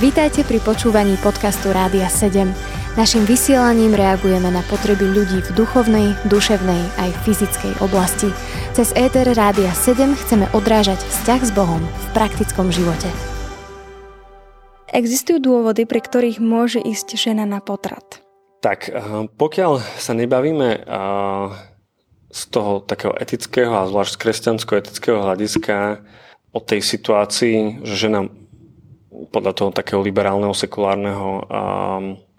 Vítajte pri počúvaní podcastu Rádia 7. Naším vysielaním reagujeme na potreby ľudí v duchovnej, duševnej aj fyzickej oblasti. Cez ETR Rádia 7 chceme odrážať vzťah s Bohom v praktickom živote. Existujú dôvody, pri ktorých môže ísť žena na potrat? Tak, eh, pokiaľ sa nebavíme eh, z toho takého etického a zvlášť z kresťansko-etického hľadiska o tej situácii, že žena podľa toho takého liberálneho, sekulárneho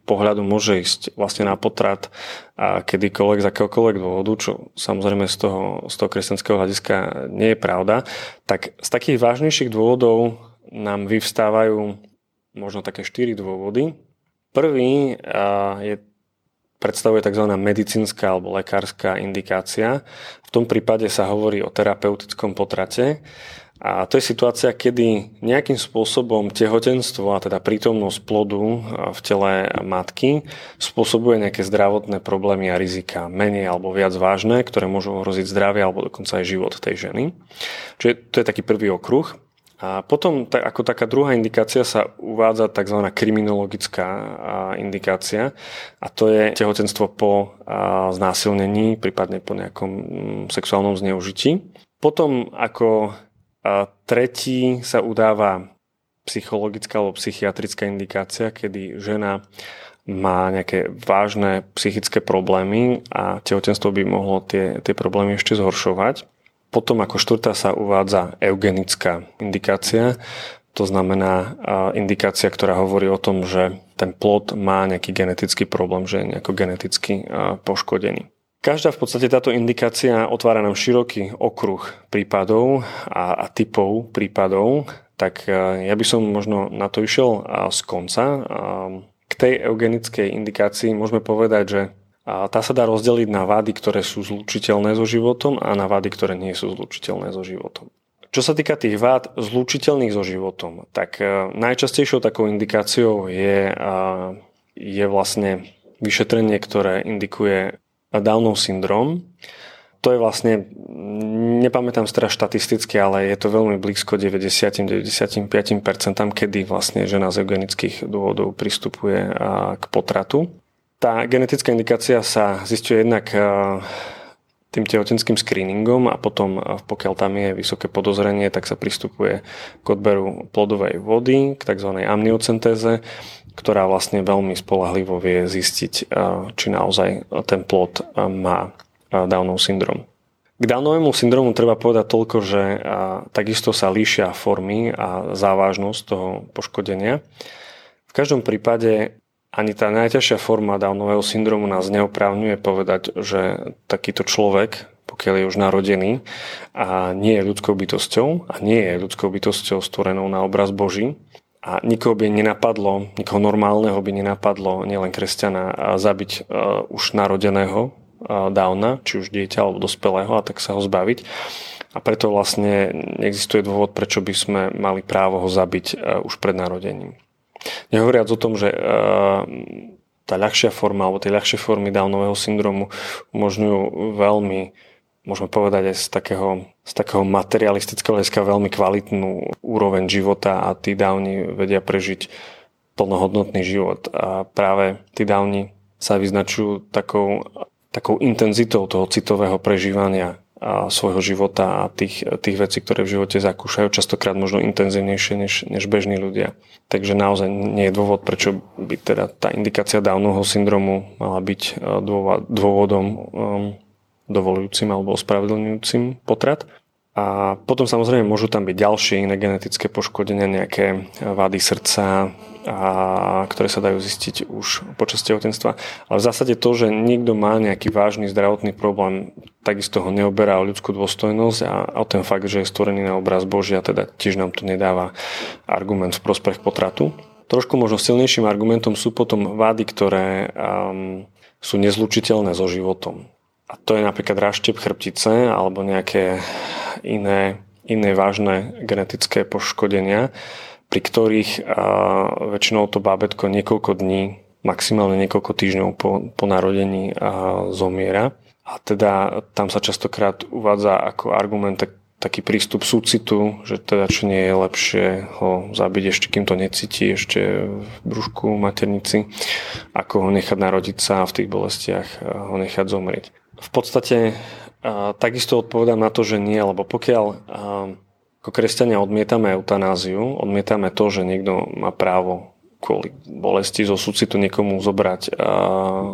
pohľadu môže ísť vlastne na potrat a kedykoľvek z akéhokoľvek dôvodu, čo samozrejme z toho, z toho kresťanského hľadiska nie je pravda, tak z takých vážnejších dôvodov nám vyvstávajú možno také štyri dôvody. Prvý je predstavuje tzv. medicínska alebo lekárska indikácia. V tom prípade sa hovorí o terapeutickom potrate. A to je situácia, kedy nejakým spôsobom tehotenstvo, a teda prítomnosť plodu v tele matky, spôsobuje nejaké zdravotné problémy a rizika, menej alebo viac vážne, ktoré môžu ohroziť zdravie alebo dokonca aj život tej ženy. Čiže to je taký prvý okruh. A potom ako taká druhá indikácia sa uvádza tzv. kriminologická indikácia a to je tehotenstvo po znásilnení, prípadne po nejakom mm, sexuálnom zneužití. Potom ako a tretí sa udáva psychologická alebo psychiatrická indikácia, kedy žena má nejaké vážne psychické problémy a tehotenstvo by mohlo tie, tie problémy ešte zhoršovať. Potom ako štvrtá sa uvádza eugenická indikácia, to znamená indikácia, ktorá hovorí o tom, že ten plod má nejaký genetický problém, že je nejako geneticky poškodený. Každá v podstate táto indikácia otvára nám široký okruh prípadov a, a typov prípadov, tak e, ja by som možno na to išiel z konca. K tej eugenickej indikácii môžeme povedať, že tá sa dá rozdeliť na vády, ktoré sú zlučiteľné so životom a na vády, ktoré nie sú zlučiteľné so životom. Čo sa týka tých vád zlučiteľných so životom, tak e, najčastejšou takou indikáciou je, je vlastne vyšetrenie, ktoré indikuje Downov syndrom. To je vlastne, nepamätám si teraz štatisticky, ale je to veľmi blízko 90-95%, kedy vlastne žena z eugenických dôvodov pristupuje k potratu. Tá genetická indikácia sa zistuje jednak tým tehotenským screeningom a potom, pokiaľ tam je vysoké podozrenie, tak sa pristupuje k odberu plodovej vody, k tzv. amniocentéze ktorá vlastne veľmi spolahlivo vie zistiť, eh, či naozaj ten plod eh, má Downov syndrom. K Downovému syndromu treba povedať toľko, že takisto sa líšia formy a závažnosť toho poškodenia. V každom prípade ani tá najťažšia forma Downového syndromu nás neoprávňuje povedať, že takýto človek, pokiaľ je už narodený a nie je ľudskou bytosťou a nie je ľudskou bytosťou stvorenou na obraz Boží, a nikoho by nenapadlo, nikoho normálneho by nenapadlo, nielen kresťana, zabiť uh, už narodeného uh, Downa, či už dieťa alebo dospelého a tak sa ho zbaviť. A preto vlastne neexistuje dôvod, prečo by sme mali právo ho zabiť uh, už pred narodením. Nehovoriac o tom, že uh, tá ľahšia forma alebo tie ľahšie formy Downového syndromu umožňujú veľmi môžeme povedať aj z takého, z takého materialistického hľadiska veľmi kvalitnú úroveň života a tí dávni vedia prežiť plnohodnotný život. A práve tí dávni sa vyznačujú takou, takou intenzitou toho citového prežívania svojho života a tých, tých vecí, ktoré v živote zakúšajú, častokrát možno intenzívnejšie než, než bežní ľudia. Takže naozaj nie je dôvod, prečo by teda tá indikácia Downovho syndromu mala byť e, dôvodom um, dovolujúcim alebo ospravedlňujúcim potrat. A potom samozrejme môžu tam byť ďalšie iné genetické poškodenia, nejaké vády srdca, a, ktoré sa dajú zistiť už počas tehotenstva. Ale v zásade to, že niekto má nejaký vážny zdravotný problém, takisto ho neoberá o ľudskú dôstojnosť a o ten fakt, že je stvorený na obraz Božia, teda tiež nám to nedáva argument v prospech potratu. Trošku možno silnejším argumentom sú potom vády, ktoré um, sú nezlučiteľné so životom. A to je napríklad raštep chrbtice alebo nejaké iné, iné vážne genetické poškodenia, pri ktorých väčšinou to bábetko niekoľko dní, maximálne niekoľko týždňov po, po narodení zomiera. A teda tam sa častokrát uvádza ako argument taký prístup súcitu, že teda či nie je lepšie ho zabiť ešte, kým to necíti, ešte v brúšku maternici, ako ho nechať narodiť sa a v tých bolestiach ho nechať zomrieť. V podstate takisto odpovedám na to, že nie, lebo pokiaľ ako kresťania odmietame eutanáziu, odmietame to, že niekto má právo kvôli bolesti zo súcitu niekomu zobrať a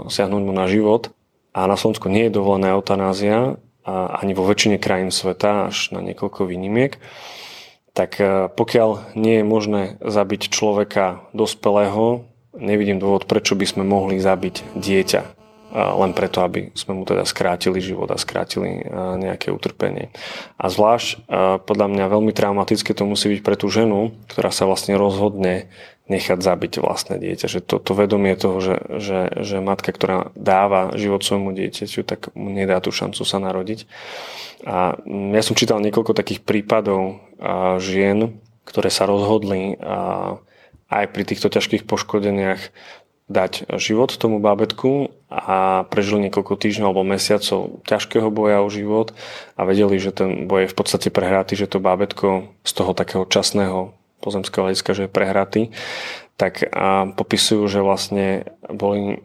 siahnuť mu na život a na Slovensku nie je dovolená eutanázia, ani vo väčšine krajín sveta, až na niekoľko výnimiek, tak pokiaľ nie je možné zabiť človeka dospelého, nevidím dôvod, prečo by sme mohli zabiť dieťa. E, len preto, aby sme mu teda skrátili život a skrátili e, nejaké utrpenie. A zvlášť, podľa mňa veľmi traumatické to musí byť pre tú ženu, ktorá sa vlastne rozhodne nechať zabiť vlastné dieťa. Že to, to vedomie toho, že, že, že matka, ktorá dáva život svojmu dieťaťu, tak mu nedá tú šancu sa narodiť. A ja som čítal niekoľko takých prípadov a, žien, ktoré sa rozhodli aj pri týchto ťažkých poškodeniach dať život tomu bábetku a prežili niekoľko týždňov alebo mesiacov ťažkého boja o život a vedeli, že ten boj je v podstate prehratý, že to bábetko z toho takého časného pozemského hľadiska, že je prehratý, tak a popisujú, že vlastne boli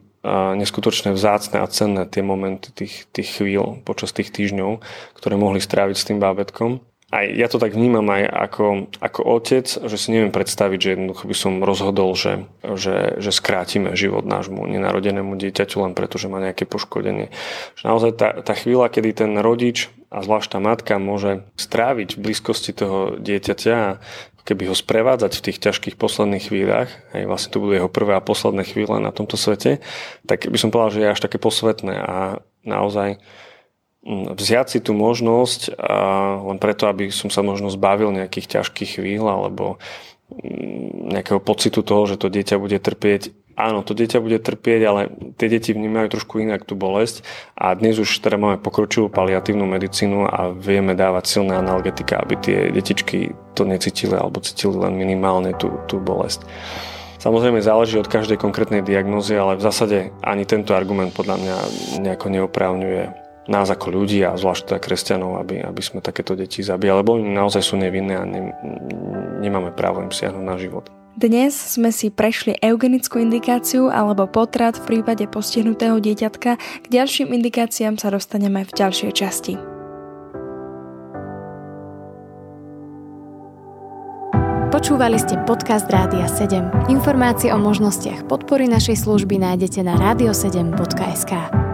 neskutočne vzácne a cenné tie momenty tých, tých chvíľ počas tých týždňov, ktoré mohli stráviť s tým bábetkom. Aj ja to tak vnímam aj ako, ako otec, že si neviem predstaviť, že jednoducho by som rozhodol, že, že, že skrátime život nášmu nenarodenému dieťaťu len preto, že má nejaké poškodenie. Že naozaj tá, tá chvíľa, kedy ten rodič a zvlášť tá matka môže stráviť v blízkosti toho dieťaťa a keby ho sprevádzať v tých ťažkých posledných chvíľach, aj vlastne to budú jeho prvé a posledné chvíle na tomto svete, tak by som povedal, že je až také posvetné a naozaj vziať si tú možnosť a len preto, aby som sa možno zbavil nejakých ťažkých chvíľ alebo mm, nejakého pocitu toho, že to dieťa bude trpieť. Áno, to dieťa bude trpieť, ale tie deti vnímajú trošku inak tú bolesť. A dnes už teda máme pokročilú paliatívnu medicínu a vieme dávať silné analgetika, aby tie detičky to necítili alebo cítili len minimálne tú, tú bolesť. Samozrejme záleží od každej konkrétnej diagnózy, ale v zásade ani tento argument podľa mňa nejako neoprávňuje nás ako ľudí a zvlášť teda kresťanov, aby, aby sme takéto deti zabili, lebo oni naozaj sú nevinné a ne, nemáme právo im siahnuť na život. Dnes sme si prešli eugenickú indikáciu alebo potrat v prípade postihnutého dieťatka. K ďalším indikáciám sa dostaneme v ďalšej časti. Počúvali ste podcast Rádia 7. Informácie o možnostiach podpory našej služby nájdete na radio7.sk.